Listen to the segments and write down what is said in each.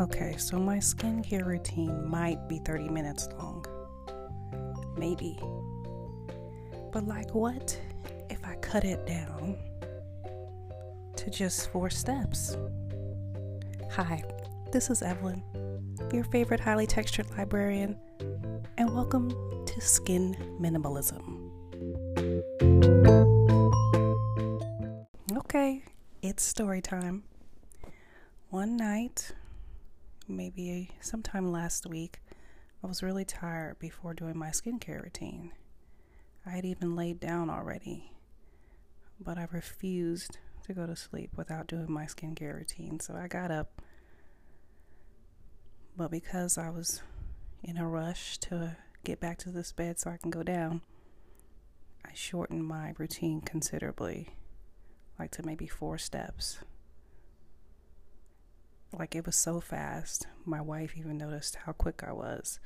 Okay, so my skincare routine might be 30 minutes long. Maybe. But, like, what if I cut it down to just four steps? Hi, this is Evelyn, your favorite highly textured librarian, and welcome to Skin Minimalism. Okay, it's story time. One night, maybe sometime last week, I was really tired before doing my skincare routine. I had even laid down already, but I refused to go to sleep without doing my skincare routine, so I got up. But because I was in a rush to get back to this bed so I can go down, I shortened my routine considerably, like to maybe four steps. Like it was so fast. My wife even noticed how quick I was.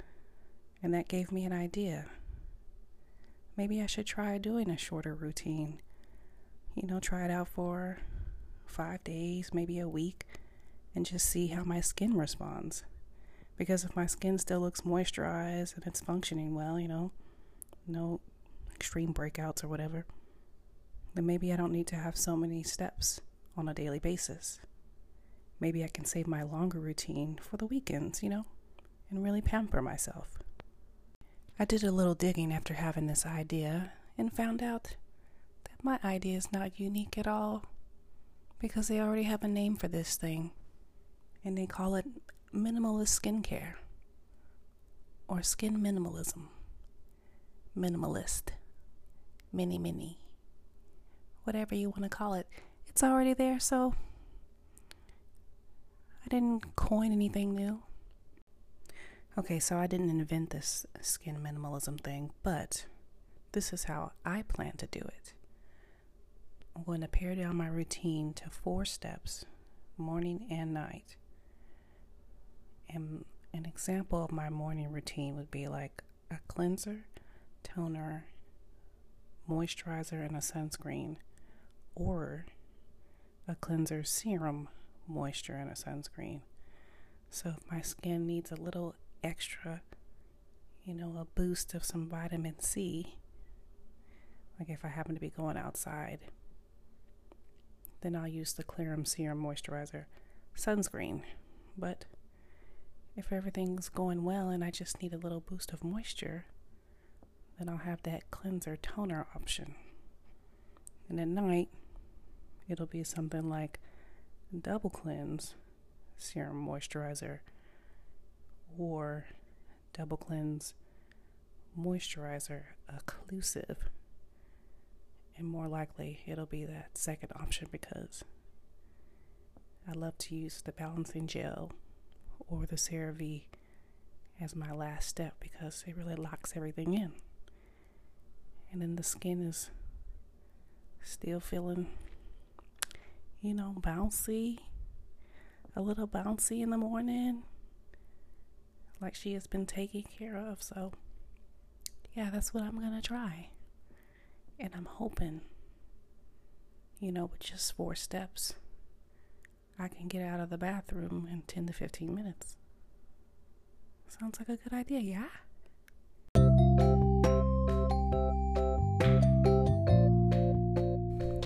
And that gave me an idea. Maybe I should try doing a shorter routine. You know, try it out for five days, maybe a week, and just see how my skin responds. Because if my skin still looks moisturized and it's functioning well, you know, no extreme breakouts or whatever, then maybe I don't need to have so many steps on a daily basis maybe I can save my longer routine for the weekends, you know, and really pamper myself. I did a little digging after having this idea and found out that my idea is not unique at all because they already have a name for this thing and they call it minimalist skincare or skin minimalism. Minimalist. Mini mini. Whatever you want to call it. It's already there, so I didn't coin anything new. Okay, so I didn't invent this skin minimalism thing, but this is how I plan to do it. I'm going to pare down my routine to four steps, morning and night. And an example of my morning routine would be like a cleanser, toner, moisturizer, and a sunscreen, or a cleanser, serum, moisture and a sunscreen. So if my skin needs a little extra, you know, a boost of some vitamin C, like if I happen to be going outside, then I'll use the Clearum Serum Moisturizer sunscreen. But if everything's going well and I just need a little boost of moisture, then I'll have that cleanser toner option. And at night, it'll be something like double cleanse serum moisturizer or double cleanse moisturizer occlusive and more likely it'll be that second option because I love to use the balancing gel or the CeraVe as my last step because it really locks everything in. And then the skin is still feeling you know, bouncy, a little bouncy in the morning, like she has been taken care of. So, yeah, that's what I'm going to try. And I'm hoping, you know, with just four steps, I can get out of the bathroom in 10 to 15 minutes. Sounds like a good idea, yeah?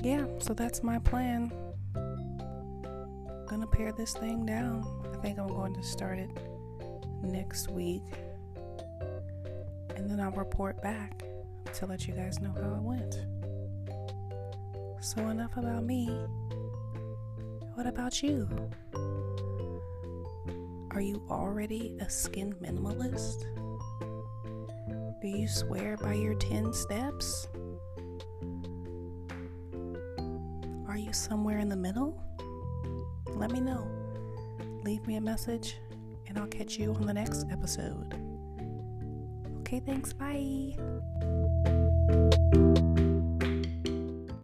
Yeah, so that's my plan gonna pare this thing down. I think I'm going to start it next week. And then I'll report back to let you guys know how it went. So, enough about me. What about you? Are you already a skin minimalist? Do you swear by your 10 steps? Are you somewhere in the middle? Let me know. Leave me a message, and I'll catch you on the next episode. Okay, thanks. Bye.